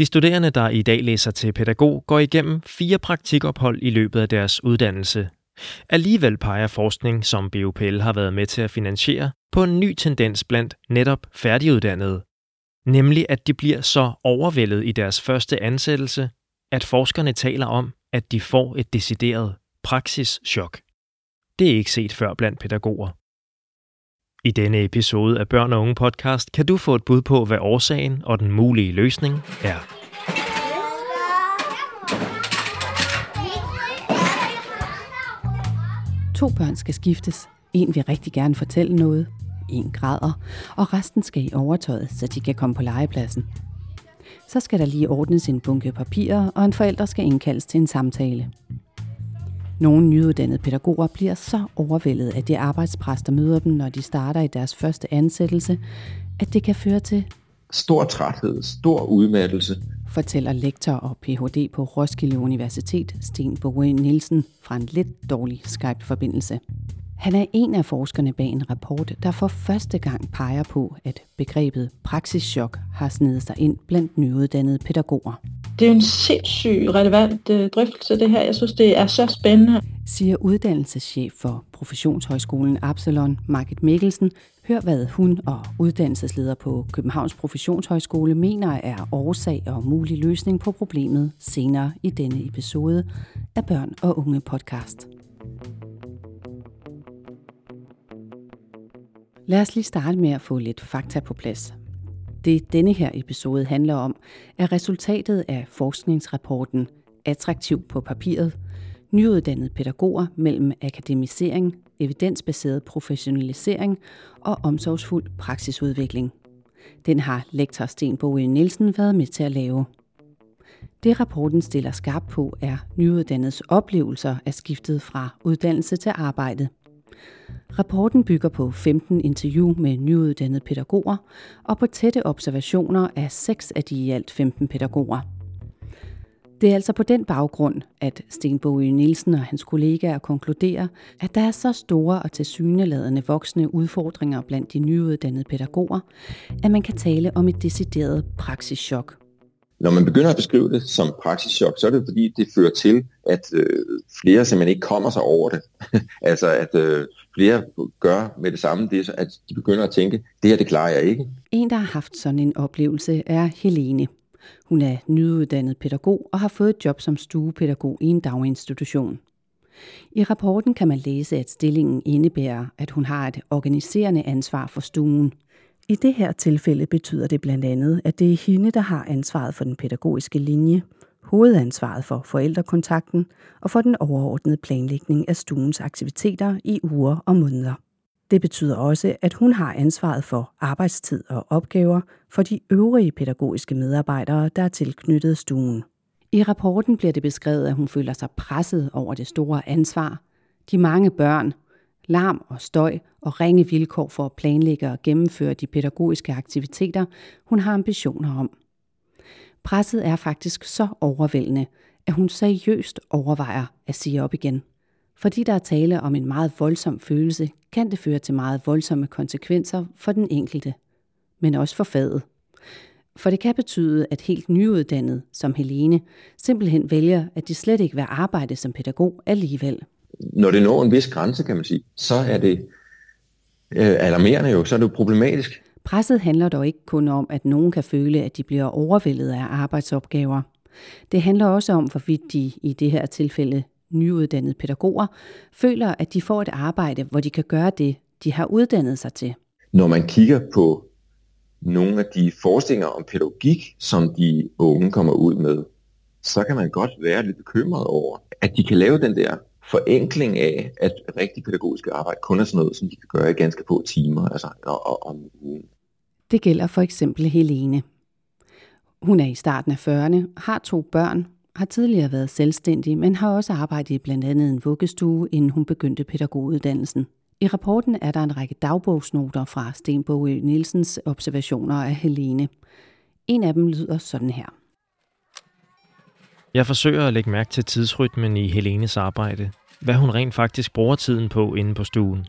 De studerende, der i dag læser til pædagog, går igennem fire praktikophold i løbet af deres uddannelse. Alligevel peger forskning, som BUPL har været med til at finansiere, på en ny tendens blandt netop færdiguddannede. Nemlig at de bliver så overvældet i deres første ansættelse, at forskerne taler om, at de får et decideret praksischok. Det er ikke set før blandt pædagoger. I denne episode af Børn og Unge podcast kan du få et bud på, hvad årsagen og den mulige løsning er. To børn skal skiftes. En vil rigtig gerne fortælle noget. En græder, og resten skal i overtøjet, så de kan komme på legepladsen. Så skal der lige ordnes en bunke papirer, og en forælder skal indkaldes til en samtale. Nogle nyuddannede pædagoger bliver så overvældet af det arbejdspres, der møder dem, når de starter i deres første ansættelse, at det kan føre til stor træthed, stor udmattelse. Fortæller lektor og Ph.D. på Roskilde Universitet, Sten Boge Nielsen, fra en lidt dårlig Skype-forbindelse. Han er en af forskerne bag en rapport, der for første gang peger på, at begrebet praksischok har snedet sig ind blandt nyuddannede pædagoger. Det er jo en sindssygt relevant øh, drøftelse, det her. Jeg synes, det er så spændende. Siger uddannelseschef for Professionshøjskolen Absalon, Margit Mikkelsen. Hør, hvad hun og uddannelsesleder på Københavns Professionshøjskole mener er årsag og mulig løsning på problemet senere i denne episode af Børn og Unge podcast. Lad os lige starte med at få lidt fakta på plads. Det denne her episode handler om, er resultatet af forskningsrapporten Attraktiv på papiret, nyuddannede pædagoger mellem akademisering, evidensbaseret professionalisering og omsorgsfuld praksisudvikling. Den har lektor Sten Boe Nielsen været med til at lave. Det rapporten stiller skarp på er nyuddannedes oplevelser af skiftet fra uddannelse til arbejde – Rapporten bygger på 15 interview med nyuddannede pædagoger og på tætte observationer af 6 af de i alt 15 pædagoger. Det er altså på den baggrund, at Sten Boge Nielsen og hans kollegaer konkluderer, at der er så store og tilsyneladende voksne udfordringer blandt de nyuddannede pædagoger, at man kan tale om et decideret praksischok. Når man begynder at beskrive det som praksischok, så er det fordi, det fører til, at øh, flere simpelthen ikke kommer sig over det. altså at øh, flere gør med det samme, det er, at de begynder at tænke, det her det klarer jeg ikke. En, der har haft sådan en oplevelse, er Helene. Hun er nyuddannet pædagog og har fået et job som stuepædagog i en daginstitution. I rapporten kan man læse, at stillingen indebærer, at hun har et organiserende ansvar for stuen. I det her tilfælde betyder det blandt andet, at det er hende, der har ansvaret for den pædagogiske linje, hovedansvaret for forældrekontakten og for den overordnede planlægning af stuens aktiviteter i uger og måneder. Det betyder også, at hun har ansvaret for arbejdstid og opgaver for de øvrige pædagogiske medarbejdere, der er tilknyttet stuen. I rapporten bliver det beskrevet, at hun føler sig presset over det store ansvar, de mange børn, larm og støj og ringe vilkår for at planlægge og gennemføre de pædagogiske aktiviteter, hun har ambitioner om. Presset er faktisk så overvældende, at hun seriøst overvejer at sige op igen. Fordi der er tale om en meget voldsom følelse, kan det føre til meget voldsomme konsekvenser for den enkelte, men også for faget. For det kan betyde, at helt nyuddannet som Helene simpelthen vælger, at de slet ikke vil arbejde som pædagog alligevel. Når det når en vis grænse, kan man sige, så er det øh, alarmerende jo, så er det jo problematisk. Presset handler dog ikke kun om, at nogen kan føle, at de bliver overvældet af arbejdsopgaver. Det handler også om, hvorvidt de i det her tilfælde nyuddannede pædagoger føler, at de får et arbejde, hvor de kan gøre det, de har uddannet sig til. Når man kigger på nogle af de forestillinger om pædagogik, som de unge kommer ud med, så kan man godt være lidt bekymret over, at de kan lave den der forenkling af, at rigtig pædagogisk arbejde kun er sådan noget, som de kan gøre i ganske få timer altså, og, og, om ugen. Det gælder for eksempel Helene. Hun er i starten af 40'erne, har to børn, har tidligere været selvstændig, men har også arbejdet i blandt andet en vuggestue, inden hun begyndte pædagoguddannelsen. I rapporten er der en række dagbogsnoter fra Stenbog Nielsens observationer af Helene. En af dem lyder sådan her. Jeg forsøger at lægge mærke til tidsrytmen i Helenes arbejde. Hvad hun rent faktisk bruger tiden på inde på stuen.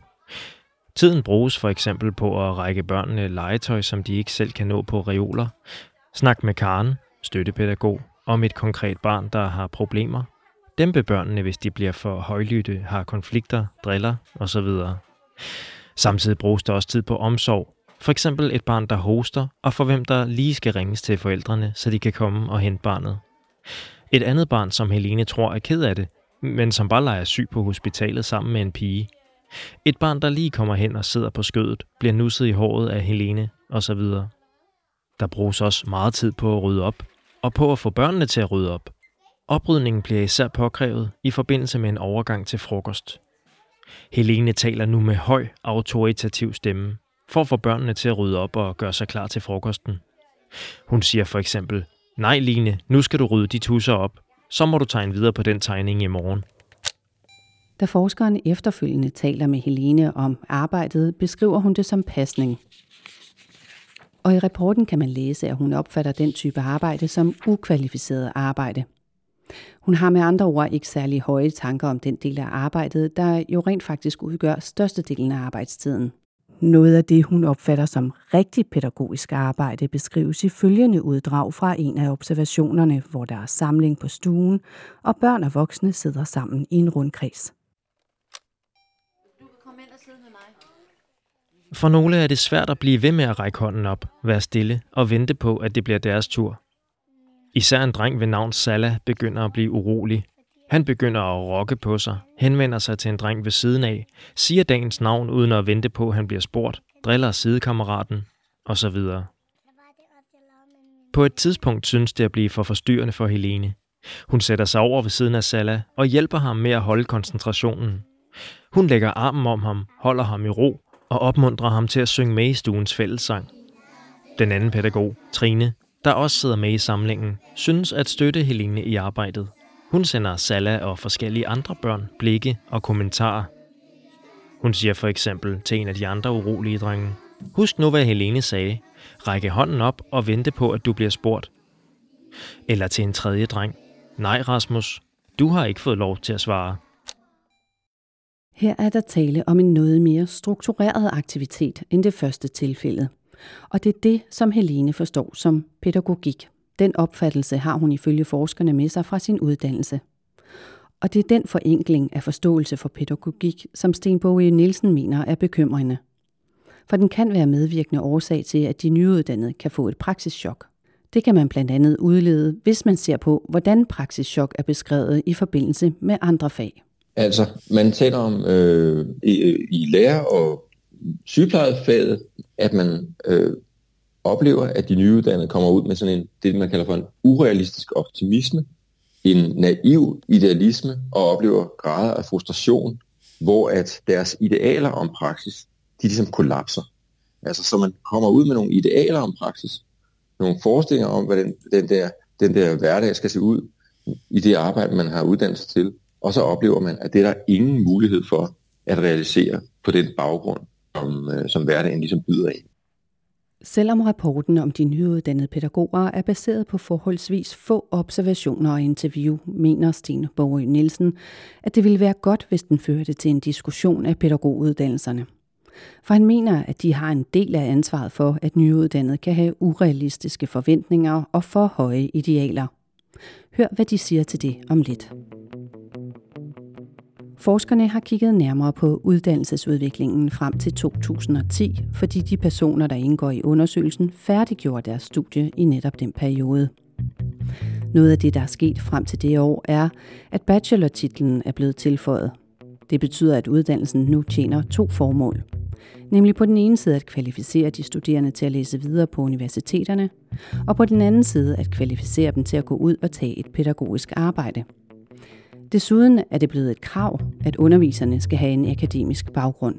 Tiden bruges for eksempel på at række børnene legetøj, som de ikke selv kan nå på reoler. Snak med Karen, støttepædagog, om et konkret barn, der har problemer, dæmpe børnene, hvis de bliver for højlytte, har konflikter, driller osv. Samtidig bruges der også tid på omsorg, for eksempel et barn, der hoster, og for hvem der lige skal ringes til forældrene, så de kan komme og hente barnet. Et andet barn, som Helene tror er ked af det, men som bare leger syg på hospitalet sammen med en pige. Et barn, der lige kommer hen og sidder på skødet, bliver nusset i håret af Helene osv. Der bruges også meget tid på at rydde op, og på at få børnene til at rydde op. Oprydningen bliver især påkrævet i forbindelse med en overgang til frokost. Helene taler nu med høj autoritativ stemme, for at få børnene til at rydde op og gøre sig klar til frokosten. Hun siger for eksempel, nej Line, nu skal du rydde de tusser op, så må du tegne videre på den tegning i morgen. Da forskeren efterfølgende taler med Helene om arbejdet, beskriver hun det som pasning. Og i rapporten kan man læse, at hun opfatter den type arbejde som ukvalificeret arbejde. Hun har med andre ord ikke særlig høje tanker om den del af arbejdet, der jo rent faktisk udgør størstedelen af arbejdstiden. Noget af det, hun opfatter som rigtig pædagogisk arbejde, beskrives i følgende uddrag fra en af observationerne, hvor der er samling på stuen, og børn og voksne sidder sammen i en rundkreds. For nogle er det svært at blive ved med at række hånden op, være stille og vente på, at det bliver deres tur. Især en dreng ved navn Salah begynder at blive urolig. Han begynder at rokke på sig, henvender sig til en dreng ved siden af, siger dagens navn uden at vente på, at han bliver spurgt, driller sidekammeraten osv. På et tidspunkt synes det at blive for forstyrrende for Helene. Hun sætter sig over ved siden af Salla og hjælper ham med at holde koncentrationen. Hun lægger armen om ham, holder ham i ro og opmuntrer ham til at synge med i stuens fællessang. Den anden pædagog, Trine, der også sidder med i samlingen, synes at støtte Helene i arbejdet. Hun sender Salla og forskellige andre børn blikke og kommentarer. Hun siger for eksempel til en af de andre urolige drenge, Husk nu, hvad Helene sagde. Række hånden op og vente på, at du bliver spurgt. Eller til en tredje dreng. Nej, Rasmus, du har ikke fået lov til at svare. Her er der tale om en noget mere struktureret aktivitet end det første tilfælde. Og det er det, som Helene forstår som pædagogik. Den opfattelse har hun ifølge forskerne med sig fra sin uddannelse. Og det er den forenkling af forståelse for pædagogik, som Sten Boge Nielsen mener er bekymrende. For den kan være medvirkende årsag til, at de nyuddannede kan få et praksischok. Det kan man blandt andet udlede, hvis man ser på, hvordan praksischok er beskrevet i forbindelse med andre fag. Altså, man taler om øh, i, i lærer- og sygeplejefaget, at man øh, oplever, at de nyuddannede kommer ud med sådan en, det man kalder for en urealistisk optimisme, en naiv idealisme og oplever grader af frustration, hvor at deres idealer om praksis, de ligesom kollapser. Altså, så man kommer ud med nogle idealer om praksis, nogle forestillinger om, hvad den, den, der, den der hverdag skal se ud i det arbejde, man har uddannelse til, og så oplever man, at det er der ingen mulighed for at realisere på den baggrund, som, øh, som hverdagen ligesom byder ind. Selvom rapporten om de nyuddannede pædagoger er baseret på forholdsvis få observationer og interview, mener Stine Borg Nielsen, at det ville være godt, hvis den førte til en diskussion af pædagoguddannelserne. For han mener, at de har en del af ansvaret for, at nyuddannede kan have urealistiske forventninger og for høje idealer. Hør, hvad de siger til det om lidt. Forskerne har kigget nærmere på uddannelsesudviklingen frem til 2010, fordi de personer, der indgår i undersøgelsen, færdiggjorde deres studie i netop den periode. Noget af det, der er sket frem til det år, er, at bachelortitlen er blevet tilføjet. Det betyder, at uddannelsen nu tjener to formål. Nemlig på den ene side at kvalificere de studerende til at læse videre på universiteterne, og på den anden side at kvalificere dem til at gå ud og tage et pædagogisk arbejde – Desuden er det blevet et krav, at underviserne skal have en akademisk baggrund.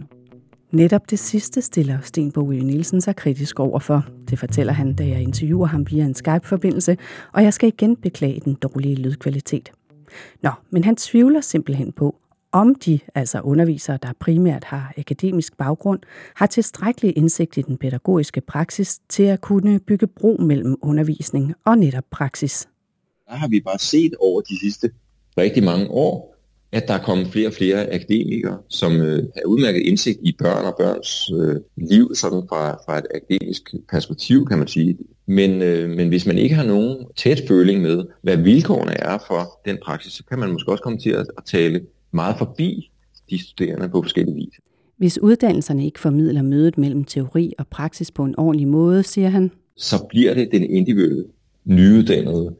Netop det sidste stiller Sten Bogø Nielsen sig kritisk overfor. Det fortæller han, da jeg interviewer ham via en Skype-forbindelse, og jeg skal igen beklage den dårlige lydkvalitet. Nå, men han tvivler simpelthen på, om de, altså undervisere, der primært har akademisk baggrund, har tilstrækkelig indsigt i den pædagogiske praksis til at kunne bygge bro mellem undervisning og netop praksis. Der har vi bare set over de sidste rigtig mange år, at der er kommet flere og flere akademikere, som øh, har udmærket indsigt i børn og børns øh, liv, sådan fra, fra et akademisk perspektiv, kan man sige. Men, øh, men hvis man ikke har nogen tæt føling med, hvad vilkårene er for den praksis, så kan man måske også komme til at, at tale meget forbi de studerende på forskellige vis. Hvis uddannelserne ikke formidler mødet mellem teori og praksis på en ordentlig måde, siger han, så bliver det den individuelle, nyuddannede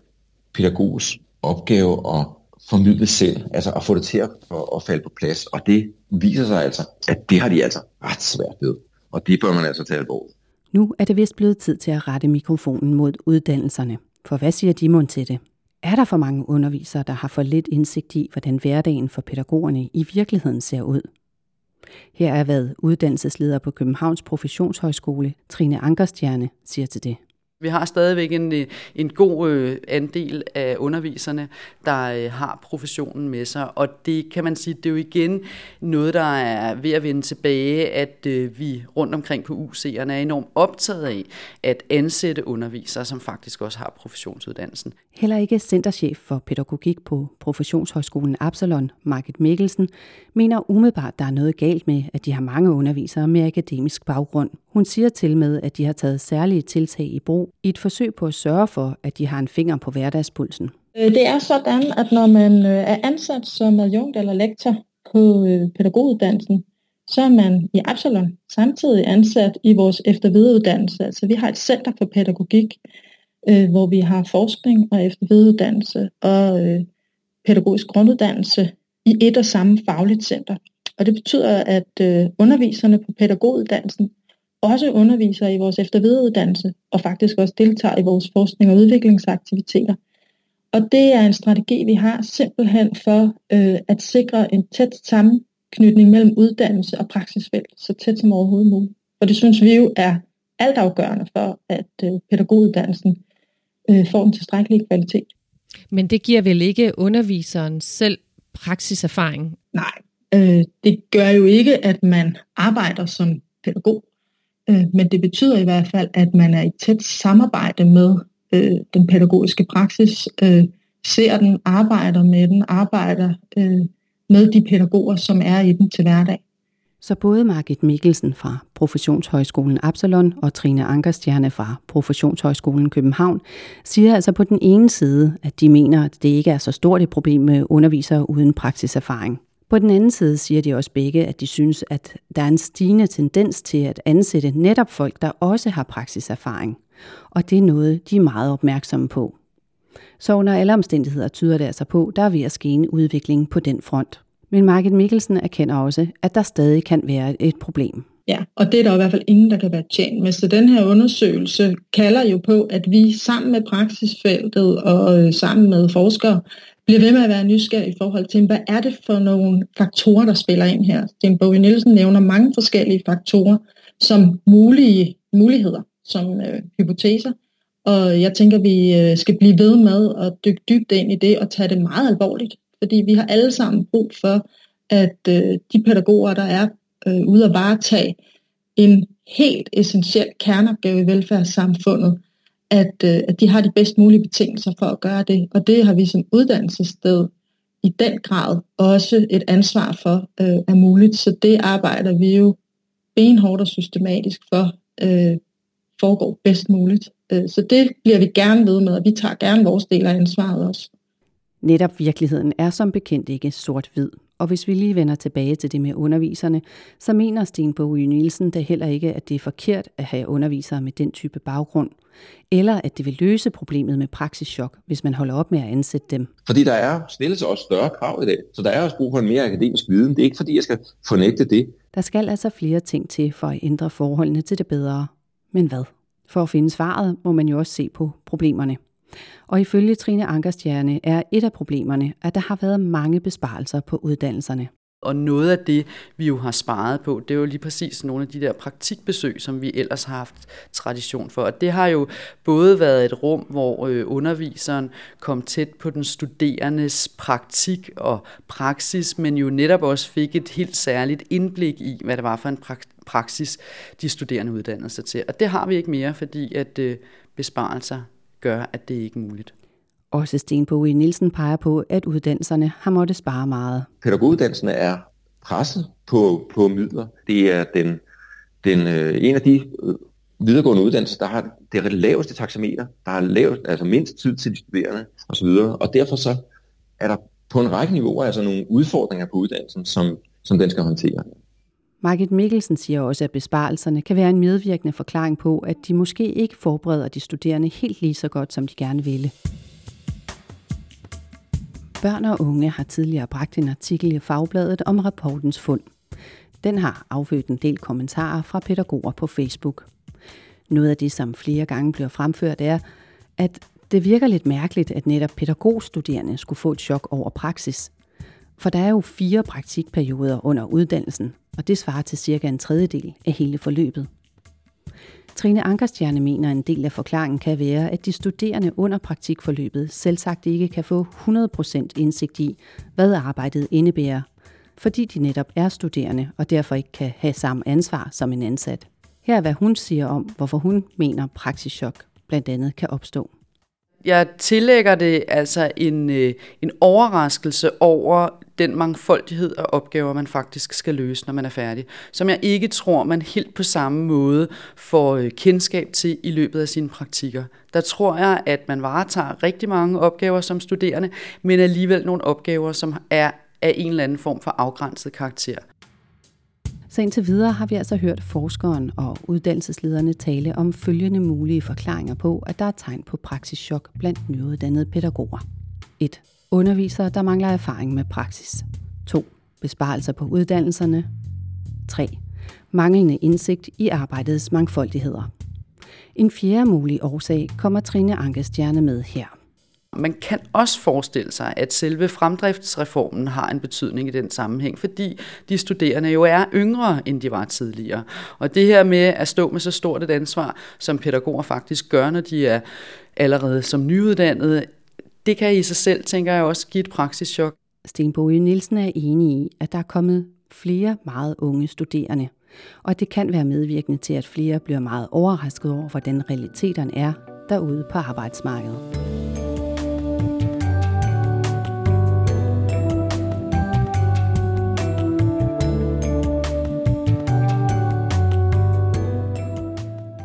pædagogs opgave at formidle selv, altså at få det til at, at falde på plads. Og det viser sig altså, at det har de altså ret svært ved. Og det bør man altså tage alvorligt. Nu er det vist blevet tid til at rette mikrofonen mod uddannelserne. For hvad siger Dimon til det? Er der for mange undervisere, der har for lidt indsigt i, hvordan hverdagen for pædagogerne i virkeligheden ser ud? Her er hvad uddannelsesleder på Københavns Professionshøjskole, Trine Ankerstjerne, siger til det. Vi har stadigvæk en, øh, en god øh, andel af underviserne, der øh, har professionen med sig, og det kan man sige, det er jo igen noget, der er ved at vende tilbage, at øh, vi rundt omkring på UC'erne er enormt optaget af at ansætte undervisere, som faktisk også har professionsuddannelsen. Heller ikke centerchef for pædagogik på Professionshøjskolen Absalon, Market Mikkelsen, mener umiddelbart, der er noget galt med, at de har mange undervisere med akademisk baggrund. Hun siger til med, at de har taget særlige tiltag i brug i et forsøg på at sørge for, at de har en finger på hverdagspulsen. Øh, det er sådan, at når man øh, er ansat som adjunkt eller lektor på øh, pædagoguddannelsen, så er man i Absalon samtidig ansat i vores eftervidereuddannelse. Altså vi har et center for pædagogik, hvor vi har forskning og eftervidereuddannelse og pædagogisk grunduddannelse i et og samme fagligt center. Og det betyder, at underviserne på pædagoguddannelsen også underviser i vores eftervidereuddannelse, og faktisk også deltager i vores forskning og udviklingsaktiviteter. Og det er en strategi, vi har simpelthen for øh, at sikre en tæt sammenknytning mellem uddannelse og praksisfelt, så tæt som overhovedet muligt. Og det synes vi jo er altafgørende for, at øh, pædagoguddannelsen øh, får en tilstrækkelig kvalitet. Men det giver vel ikke underviseren selv praksiserfaring? Nej, øh, det gør jo ikke, at man arbejder som pædagog. Øh, men det betyder i hvert fald, at man er i tæt samarbejde med øh, den pædagogiske praksis, øh, ser den, arbejder med den, arbejder øh, med de pædagoger, som er i den til hverdag. Så både Margit Mikkelsen fra Professionshøjskolen Absalon og Trine Ankerstjerne fra Professionshøjskolen København siger altså på den ene side, at de mener, at det ikke er så stort et problem med undervisere uden praksiserfaring. På den anden side siger de også begge, at de synes, at der er en stigende tendens til at ansætte netop folk, der også har praksiserfaring. Og det er noget, de er meget opmærksomme på. Så under alle omstændigheder tyder det altså på, der er ved at ske en udvikling på den front. Men Margit Mikkelsen erkender også, at der stadig kan være et problem. Ja, og det er der i hvert fald ingen, der kan være tjent med. Så den her undersøgelse kalder jo på, at vi sammen med praksisfeltet og øh, sammen med forskere bliver ved med at være nysgerrig i forhold til, hvad er det for nogle faktorer, der spiller ind her. Sten Bowie Nielsen nævner mange forskellige faktorer som mulige muligheder, som øh, hypoteser. Og jeg tænker, vi øh, skal blive ved med at dykke dybt ind i det og tage det meget alvorligt. Fordi vi har alle sammen brug for, at øh, de pædagoger, der er øh, ude at varetage en helt essentiel kerneopgave i velfærdssamfundet, at, øh, at de har de bedst mulige betingelser for at gøre det. Og det har vi som uddannelsessted i den grad også et ansvar for øh, er muligt. Så det arbejder vi jo benhårdt og systematisk for øh, foregår bedst muligt. Øh, så det bliver vi gerne ved med, og vi tager gerne vores del af ansvaret også. Netop virkeligheden er som bekendt ikke sort-hvid. Og hvis vi lige vender tilbage til det med underviserne, så mener Sten Bogø Nielsen da heller ikke, at det er forkert at have undervisere med den type baggrund, eller at det vil løse problemet med praksischok, hvis man holder op med at ansætte dem. Fordi der er stillet sig også større krav i dag, så der er også brug for en mere akademisk viden. Det er ikke fordi, jeg skal fornægte det. Der skal altså flere ting til for at ændre forholdene til det bedre. Men hvad? For at finde svaret må man jo også se på problemerne. Og ifølge Trine Ankerstjerne er et af problemerne, at der har været mange besparelser på uddannelserne. Og noget af det, vi jo har sparet på, det er jo lige præcis nogle af de der praktikbesøg, som vi ellers har haft tradition for. Og det har jo både været et rum, hvor øh, underviseren kom tæt på den studerendes praktik og praksis, men jo netop også fik et helt særligt indblik i, hvad det var for en praksis, de studerende uddannede sig til. Og det har vi ikke mere, fordi at øh, besparelser gør, at det ikke er muligt. Også Sten Bove Nielsen peger på, at uddannelserne har måttet spare meget. Pædagoguddannelsen er presset på, på midler. Det er den, den, øh, en af de øh, videregående uddannelser, der har det laveste taxameter, der har lavest, altså mindst tid til de studerende osv. Og derfor så er der på en række niveauer altså nogle udfordringer på uddannelsen, som, som den skal håndtere. Margit Mikkelsen siger også, at besparelserne kan være en medvirkende forklaring på, at de måske ikke forbereder de studerende helt lige så godt, som de gerne ville. Børn og unge har tidligere bragt en artikel i Fagbladet om rapportens fund. Den har affødt en del kommentarer fra pædagoger på Facebook. Noget af det, som flere gange bliver fremført, er, at det virker lidt mærkeligt, at netop pædagogstuderende skulle få et chok over praksis. For der er jo fire praktikperioder under uddannelsen, og det svarer til cirka en tredjedel af hele forløbet. Trine Ankerstjerne mener, at en del af forklaringen kan være, at de studerende under praktikforløbet selvsagt ikke kan få 100% indsigt i, hvad arbejdet indebærer, fordi de netop er studerende og derfor ikke kan have samme ansvar som en ansat. Her er, hvad hun siger om, hvorfor hun mener praksischok blandt andet kan opstå. Jeg tillægger det altså en, øh, en overraskelse over den mangfoldighed af opgaver, man faktisk skal løse, når man er færdig, som jeg ikke tror, man helt på samme måde får øh, kendskab til i løbet af sine praktikker. Der tror jeg, at man varetager rigtig mange opgaver som studerende, men alligevel nogle opgaver, som er af en eller anden form for afgrænset karakter. Så indtil videre har vi altså hørt forskeren og uddannelseslederne tale om følgende mulige forklaringer på, at der er tegn på praksischok blandt nyuddannede pædagoger. 1. Undervisere, der mangler erfaring med praksis. 2. Besparelser på uddannelserne. 3. Manglende indsigt i arbejdets mangfoldigheder. En fjerde mulig årsag kommer Trine Ankestjerne med her. Man kan også forestille sig, at selve fremdriftsreformen har en betydning i den sammenhæng, fordi de studerende jo er yngre, end de var tidligere. Og det her med at stå med så stort et ansvar, som pædagoger faktisk gør, når de er allerede som nyuddannede, det kan i sig selv, tænker jeg også, give et praksischok. Sten Boje Nielsen er enig i, at der er kommet flere meget unge studerende, og at det kan være medvirkende til, at flere bliver meget overrasket over, hvordan realiteterne er derude på arbejdsmarkedet.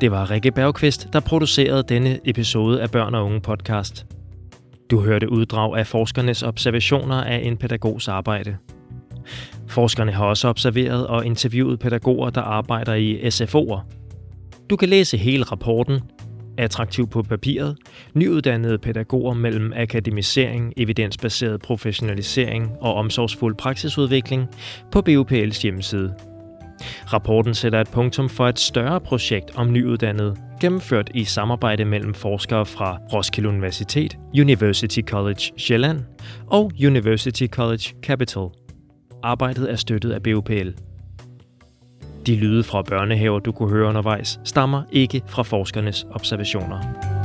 Det var Rikke Bergqvist, der producerede denne episode af Børn og Unge podcast. Du hørte uddrag af forskernes observationer af en pædagogs arbejde. Forskerne har også observeret og interviewet pædagoger, der arbejder i SFO'er. Du kan læse hele rapporten, attraktiv på papiret, nyuddannede pædagoger mellem akademisering, evidensbaseret professionalisering og omsorgsfuld praksisudvikling på BUPL's hjemmeside Rapporten sætter et punktum for et større projekt om nyuddannede, gennemført i samarbejde mellem forskere fra Roskilde Universitet, University College Sjælland og University College Capital. Arbejdet er støttet af BUPL. De lyde fra børnehaver, du kunne høre undervejs, stammer ikke fra forskernes observationer.